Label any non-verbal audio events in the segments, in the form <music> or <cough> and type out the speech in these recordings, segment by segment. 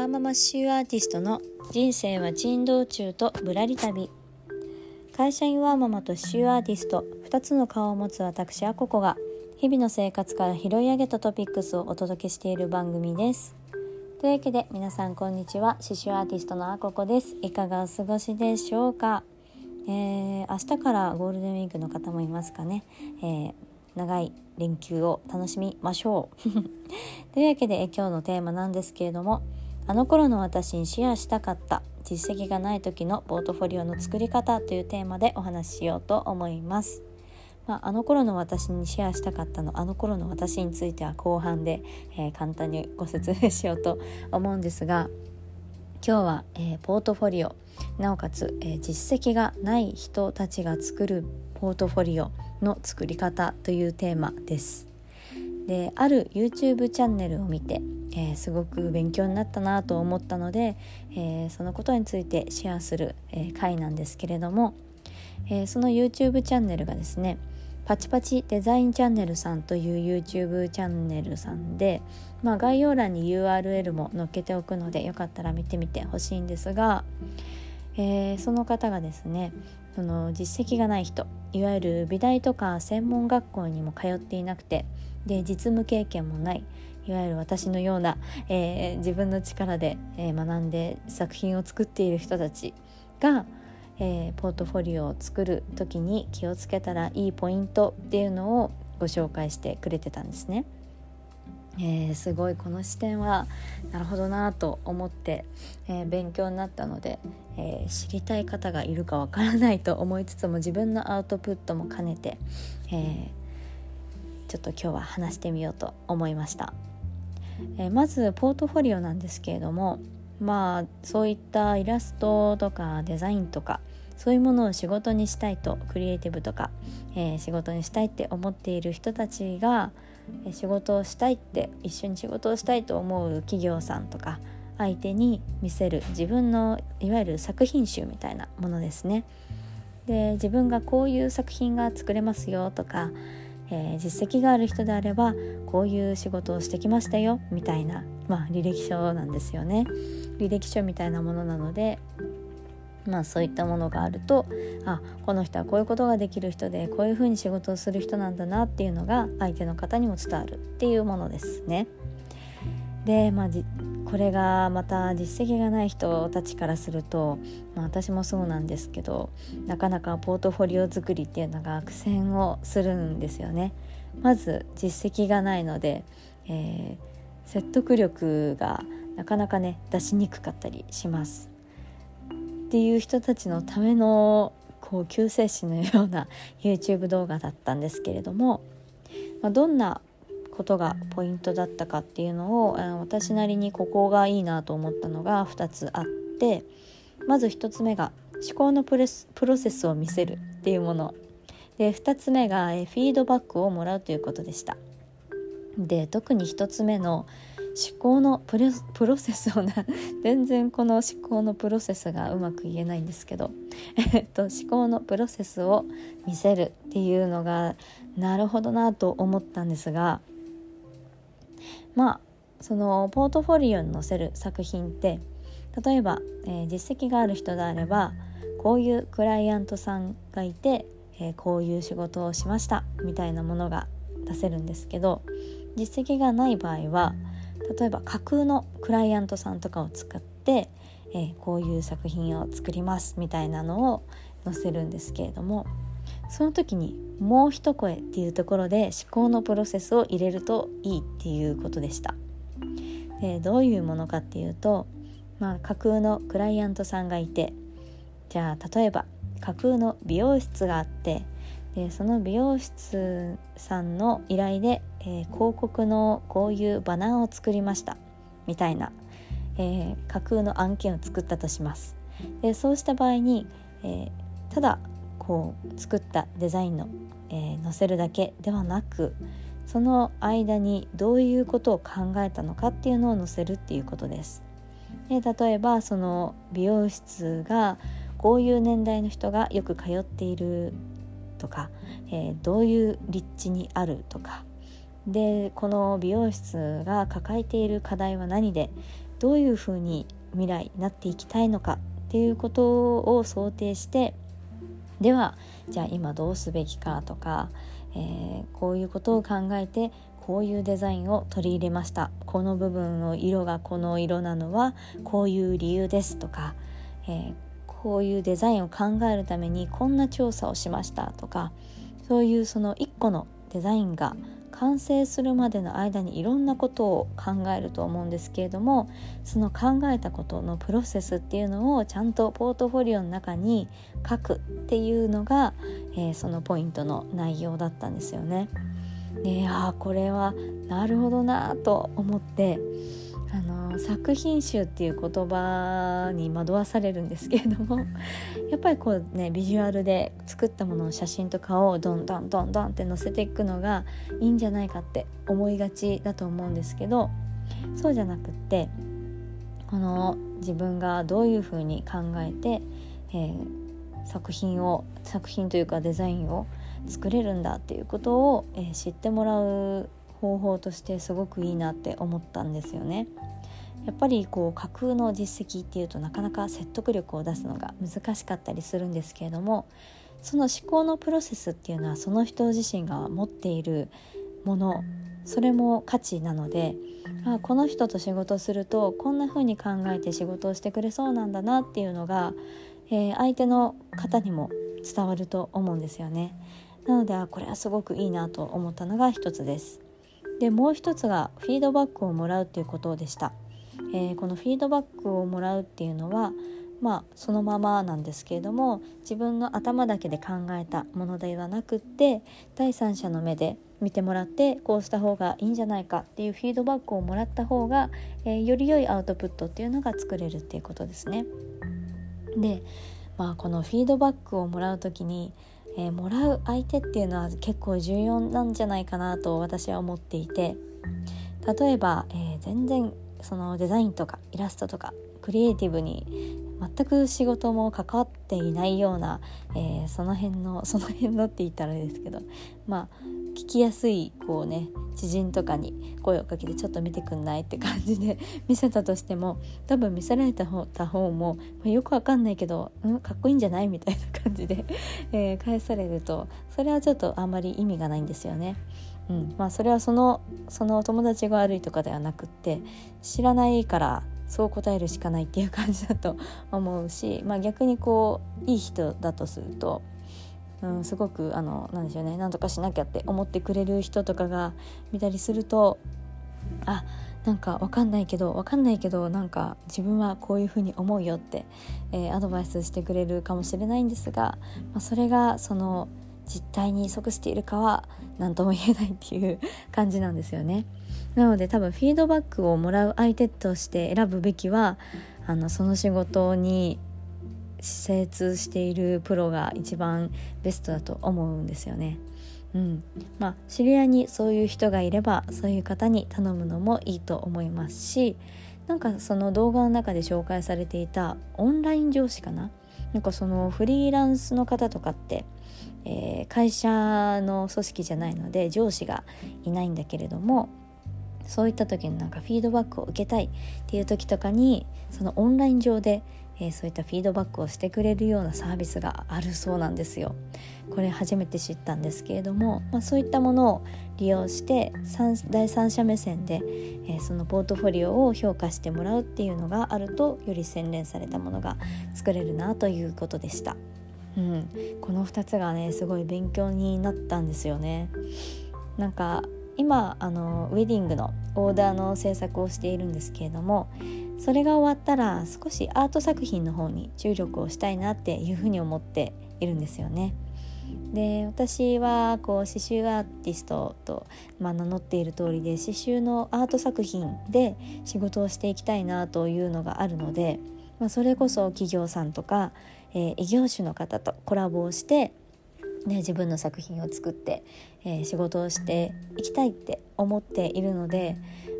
ワーママシューアーティストの人生は珍道中とぶらり旅。会社員ワーママとシューアーティスト。2つの顔を持つ私あここが日々の生活から拾い上げたトピックスをお届けしている番組です。というわけで皆さんこんにちは。刺繍アーティストのあここです。いかがお過ごしでしょうか、えー、明日からゴールデンウィークの方もいますかね、えー長い連休を楽しみましょう。<laughs> というわけで今日のテーマなんですけれどもあの頃の私にシェアしたかった実績がない時のポートフォリオの作り方というテーマでお話ししようと思います。まあ、あの頃の私にシェアしたかったのあの頃の私については後半で、えー、簡単にご説明しようと思うんですが今日は、えー、ポートフォリオなおかつ、えー、実績がない人たちが作るポートフォリオの作り方というテーマです。である YouTube チャンネルを見て、えー、すごく勉強になったなと思ったので、えー、そのことについてシェアする、えー、回なんですけれども、えその YouTube チャンネルがですねパチパチデザインチャンネルさんという YouTube チャンネルさんで、まあ、概要欄に URL も載っけておくのでよかったら見てみてほしいんですが、えその方がですねその実績がない人いわゆる美大とか専門学校にも通っていなくてで実務経験もないいわゆる私のような、えー、自分の力で、えー、学んで作品を作っている人たちが、えー、ポートフォリオを作る時に気をつけたらいいポイントっていうのをご紹介してくれてたんですね。えー、すごいこの視点はなるほどなと思って、えー、勉強になったので、えー、知りたい方がいるかわからないと思いつつも自分のアウトプットも兼ねて、えちょっと今日は話してみようと思いました、えまずポートフォリオなんですけれどもまあそういったイラストとかデザインとかそういうものを仕事にしたいとクリエイティブとか、え仕事にしたいって思っている人たちが仕事をしたいって一緒に仕事をしたいと思う企業さんとか相手に見せる自分のいわゆる作品集みたいなものですね。で自分がこういう作品が作れますよとか、えー、実績がある人であればこういう仕事をしてきましたよみたいな、まあ、履歴書なんですよね。履歴書みたいなものなのでまあそういったものがあるとあこの人はこういうことができる人でこういうふうに仕事をする人なんだなっていうのが相手の方にも伝わるっていうものですね。でまあこれがまた実績がない人たちからすると、まあ、私もそうなんですけどなかなかポートフォリオ作りっていうのが苦戦をするんですよね。まず実績がないので、えー、説得力がなかなかね出しにくかったりします。っていう人たちのためのこう救世主のような YouTube 動画だったんですけれども、まあ、どんなことがポイントだったかっていうのを私なりにここがいいなと思ったのが2つあってまず1つ目が思考のプレスプロセスを見せるっていうもの。で2つ目がフィードバックをもらうということでした。で特に1つ目の思考のプロセスをな <laughs> 全然この思考のプロセスがうまく言えないんですけど、えっと、思考のプロセスを見せるっていうのがなるほどなと思ったんですがまあそのポートフォリオに載せる作品って例えば、えー、実績がある人であればこういうクライアントさんがいて、えー、こういう仕事をしましたみたいなものが出せるんですけど実績がない場合は例えば架空のクライアントさんとかを使って、えー、こういう作品を作りますみたいなのを載せるんですけれどもその時にもう一声っていうところで思考のプロセスを入れるといいっていうことでした。でどういうものかっていうと、まあ、架空のクライアントさんがいてじゃあ例えば架空の美容室があってでその美容室さんの依頼で、えー、広告のこういうバナーを作りましたみたいな、えー、架空の案件を作ったとしますでそうした場合に、えー、ただこう作ったデザインの、え載せるだけではなくその間にどういうことを考えたのかっていうのを載せるっていうことです。で例えばその美容室がこういう年代の人がよく通っているとか、えー、どういう立地にあるとか。でこの美容室が抱えている課題は何でどういうふうに未来になっていきたいのかっていうことを想定してではじゃあ今どうすべきかとか、えー、こういうことを考えてこういうデザインを取り入れました。この部分の色がこの色なのはこういう理由ですとか、えー、こういうデザインを考えるためにこんな調査をしましたとかそういうその1個のデザインが完成するまでの間にいろんなことを考えると思うんですけれどもその考えたことのプロセスっていうのをちゃんとポートフォリオの中に書くっていうのが、えー、そのポイントの内容だったんですよね。であこれはなるほどなと思ってあの作品集っていう言葉に惑わされるんですけれどもやっぱりこうねビジュアルで作ったものの写真とかをどんどんどんどんって載せていくのがいいんじゃないかって思いがちだと思うんですけどそうじゃなくってこの自分がどういうふうに考えて、えー、作品を作品というかデザインを作れるんだっていうことを、えー、知ってもらう方法としてすごくいいなって思ったんですよね。やっぱりこう架空の実績っていうとなかなか説得力を出すのが難しかったりするんですけれどもその思考のプロセスっていうのはその人自身が持っているものそれも価値なのであこの人と仕事するとこんな風に考えて仕事をしてくれそうなんだなっていうのが、えー、相手の方にも伝わると思うんですよね。なのであこれはすごくいいなと思ったのが一つです。でもう一つがフィードバックをもらうということでした、えー、このフィードバックをもらうっていうのはまあそのままなんですけれども自分の頭だけで考えたものではなくって第三者の目で見てもらってこうした方がいいんじゃないかっていうフィードバックをもらった方が、えー、より良いアウトプットっていうのが作れるっていうことですね。で、まあ、このフィードバックをもらう時にえー、もらう相手っていうのは結構重要なんじゃないかなと私は思っていて例えば、えー、全然そのデザインとかイラストとかクリエイティブに全く仕事も関わっていないような、えー、その辺の <laughs> その辺のって言ったらあれですけどまあ聞きやすいこうね知人とかに声をかけてちょっと見てくんないって感じで <laughs> 見せたとしても多分見せられた方た方も、まあ、よくわかんないけど、うん、かっこいいんじゃないみたいな感じで、<laughs> えー、返されるとそれはちょっとあんまり意味がないんですよね。うんまあ、それはそのその友達が悪いとかではなくって知らないからそう答えるしかないっていう感じだと思うし、<laughs> まあ、逆にこういい人だとするとうん、すごくあのなんでしょうね何とかしなきゃって思ってくれる人とかが見たりするとあなんか分かんないけど分かんないけどなんか自分はこういうふうに思うよって、えー、アドバイスしてくれるかもしれないんですが、まあ、それがその実態に即しているかは何とも言えないっていう感じなんですよね。なので多分フィードバックをもらう相手として選ぶべきはあのその仕事に精通しているプロが一番ベストだと思うんですよね。うんまあ、知り合いにそういう人がいればそういう方に頼むのもいいと思いますしなんかその動画の中で紹介されていたオンライン上司かな？なんかそのフリーランスの方とかって、えー、会社の組織じゃないので上司がいないんだけれどもそういった時になんかフィードバックを受けたいっていう時とかにそのオンライン上でえー、そういったフィードバックをしてくれるようなサービスがあるそうなんですよ。これ初めて知ったんですけれども、まあ、そういったものを利用して第三者目線で、えー、そのポートフォリオを評価してもらうっていうのがあるとより洗練されたものが作れるなということでした。うん、この2つがねすごい勉強になったんですよね。なんか今あのウェディングのオーダーの制作をしているんですけれどもそれが終わったら少しアート作品の方に注力をしたいなっていうふうに思っているんですよね。で私はこう刺繍アーティストと、まあ、名乗っている通りで刺繍のアート作品で仕事をしていきたいなというのがあるので、まあ、それこそ企業さんとか、えー、異業種の方とコラボをして、ね、自分の作品を作って、えー、仕事をしていきたいって思っているので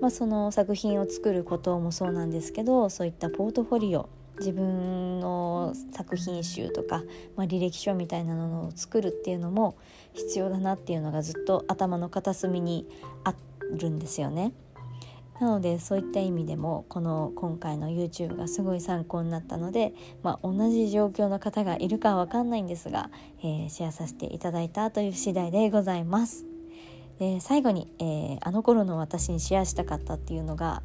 まあ、その作品を作ることもそうなんですけどそういったポートフォリオ自分の作品集とか、まあ、履歴書みたいなのを作るっていうのも必要だなっていうのがずっと頭の片隅にあるんですよね。なのでそういった意味でもこの今回の YouTube がすごい参考になったので、まあ、同じ状況の方がいるかは分かんないんですが、えー、シェアさせていただいたという次第でございます。で最後に、えー、あの頃の私にシェアしたかったっていうのが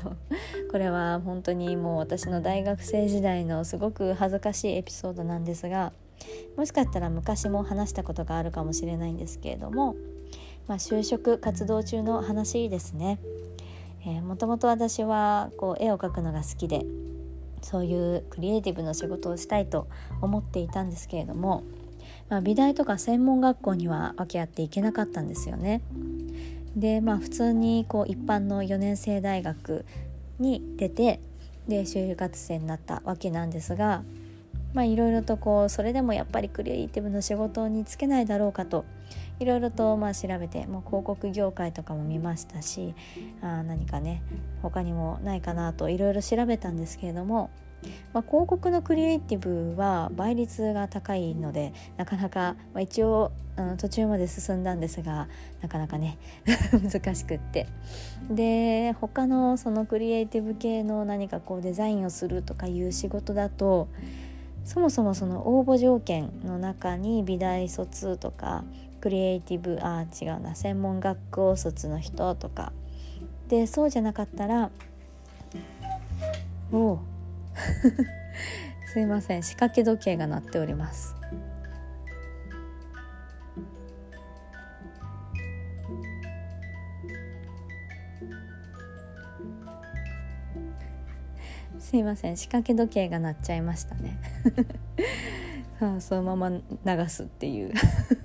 <laughs> これは本当にもう私の大学生時代のすごく恥ずかしいエピソードなんですがもしかしたら昔も話したことがあるかもしれないんですけれども、まあ、就職活動中の話ですね。もともと私はこう絵を描くのが好きでそういうクリエイティブの仕事をしたいと思っていたんですけれども、まあ、美大とか専門学校には分け合っていけなかったんですよね。でまあ普通にこう一般の4年生大学に出てで就活生になったわけなんですがまあいろいろとこうそれでもやっぱりクリエイティブの仕事に就けないだろうかといろいろとまあ調べてもう広告業界とかも見ましたしあ何かね他にもないかなといろいろ調べたんですけれども、まあ、広告のクリエイティブは倍率が高いのでなかなか、まあ、一応あの途中まで進んだんですがなかなかね <laughs> 難しくって。で他のそのクリエイティブ系の何かこうデザインをするとかいう仕事だとそもそもその応募条件の中に美大卒とかクリエイティブあ違うな専門学校卒の人とか。でそうじゃなかったらおお <laughs> すいません仕掛け時計が鳴っております。すいません仕掛け時計が鳴っちゃいましたね。さあそのまま流すっていう。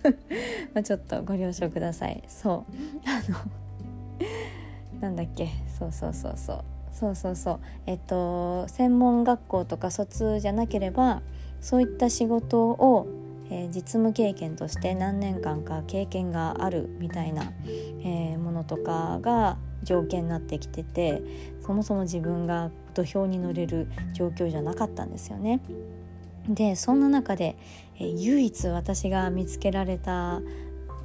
<laughs> まあちょっとご了承ください。そう。あのなんだっけ？そうそうそうそう。そうそうそう。えっと専門学校とか卒じゃなければそういった仕事を、えー、実務経験として何年間か経験があるみたいな、えー、ものとかが条件になってきててそもそも自分が土俵に乗れる状況じゃなかったんですよね。でそんな中で、え、唯一私が見つけられた、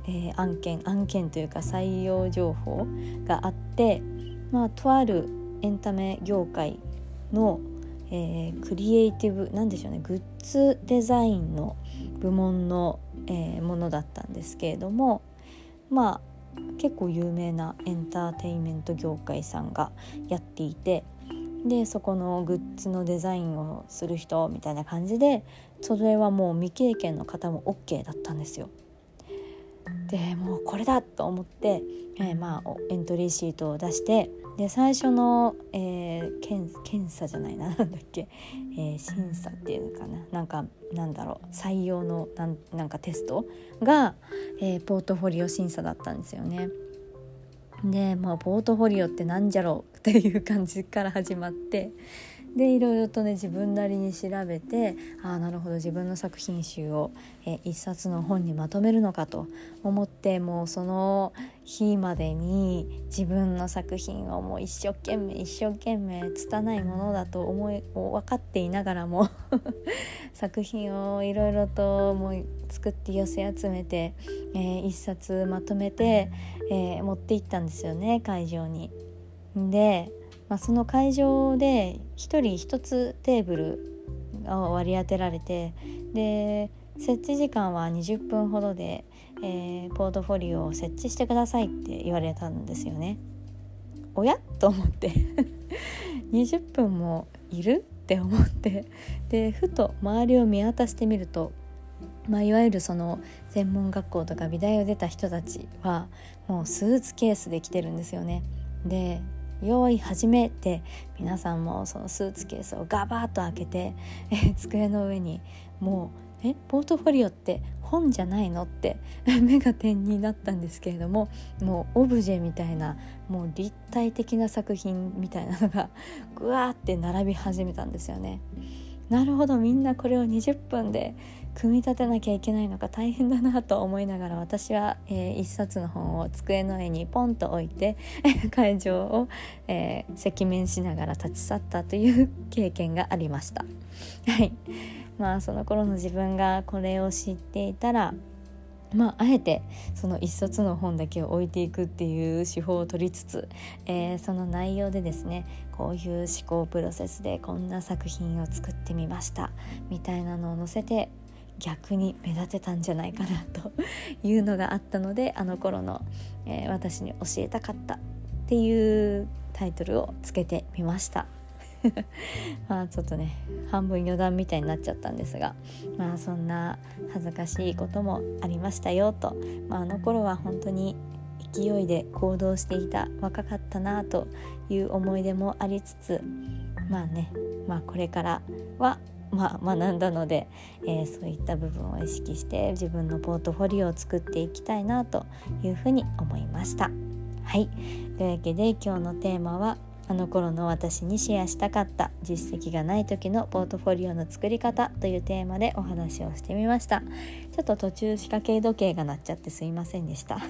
えー、案件案件というか採用情報があって、まあ、とあるエンタメ業界の、えー、クリエイティブなんでしょうねグッズデザインの部門の、えー、ものだったんですけれどもまあ結構有名なエンターテインメント業界さんがやっていてでそこのグッズのデザインをする人みたいな感じでそれはもう未経験の方も OK だったんですよ。でもうこれだと思って、えー、まあエントリーシートを出してで最初の、えー、検検査じゃないななんだっけ、えー、審査っていうのかななんかなんだろう採用のなんなんかテストが、えー、ポートフォリオ審査だったんですよね。でまあポートフォリオってなんじゃろうっていう感じから始まってでいろいろとね自分なりに調べてああなるほど自分の作品集を、え一冊の本にまとめるのかと思ってもうその日までに自分の作品をもう一生懸命一生懸命拙いものだと思い分かっていながらも <laughs> 作品をいろいろともう作って寄せ集めて、えー、一冊まとめて、えー、持って行ったんですよね会場に。でまあ、その会場で1人1つテーブルを割り当てられてで設置時間は20分ほどで、えー、ポートフォリオを設置してくださいって言われたんですよね。おや？と思って <laughs> 20分もいる？って思ってでふと周りを見渡してみると、まあ、いわゆるその専門学校とか美大を出た人たちはもうスーツケースで来てるんですよね。で用意始めて皆さんもそのスーツケースをガバッと開けて、え机の上にもう「えポートフォリオって本じゃないの?」って <laughs> 目が点になったんですけれどももうオブジェみたいなもう立体的な作品みたいなのがぐわーって並び始めたんですよね。なるほどみんなこれを20分で組み立てなきゃいけないのか大変だなと思いながら私は、えー、一冊の本を机の上にポンと置いて <laughs> 会場を、えー、赤面しながら立ち去ったという経験がありました。<laughs> はいまあその頃の自分がこれを知っていたらまあ、あえてその一冊の本だけを置いていくっていう手法を取りつつ、えー、その内容でですねこういう思考プロセスでこんな作品を作ってみましたみたいなのを載せて逆に目立てたんじゃないかなと <laughs> いうのがあったのであの頃の、えー、私に教えたかったっていうタイトルをつけてみました。<laughs> まあちょっとね半分余談みたいになっちゃったんですがまあそんな恥ずかしいこともありましたよと、まあ、あの頃は本当に勢いで行動していた若かったなという思い出もありつつまあねまあこれからはまあ、学んだので、えー、そういった部分を意識して自分のポートフォリオを作っていきたいなというふうに思いました。はい。というわけで今日のテーマはあの頃の私にシェアしたかった実績がない時のポートフォリオの作り方というテーマでお話をしてみました。ちょっと途中仕掛け時計が鳴っちゃってすいませんでした。<laughs>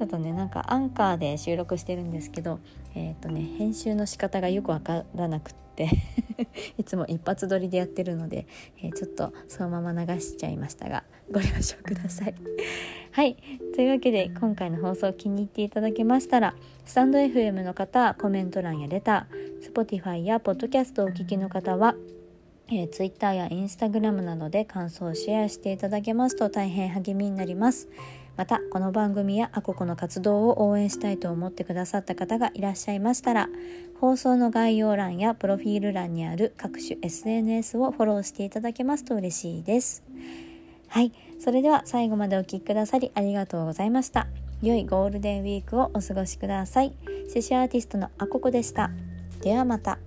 ちょっとねなんかアンカーで収録してるんですけどえっ、ー、とね編集の仕方がよくわからなくって <laughs> いつも一発撮りでやってるので、えー、ちょっとそのまま流しちゃいましたがご了承ください。<laughs> はいというわけで今回の放送気に入っていただけましたらスタンド FM の方コメント欄やレター Spotify や Podcast をお聞きの方はえー、Twitter や Instagram などで感想をシェアしていただけますと大変励みになります。またこの番組やアココの活動を応援したいと思ってくださった方がいらっしゃいましたら放送の概要欄やプロフィール欄にある各種 SNS をフォローしていただけますと嬉しいです。はい。それでは最後までお聴きくださりありがとうございました。良いゴールデンウィークをお過ごしください。セシアーティストのあここでした。ではまた。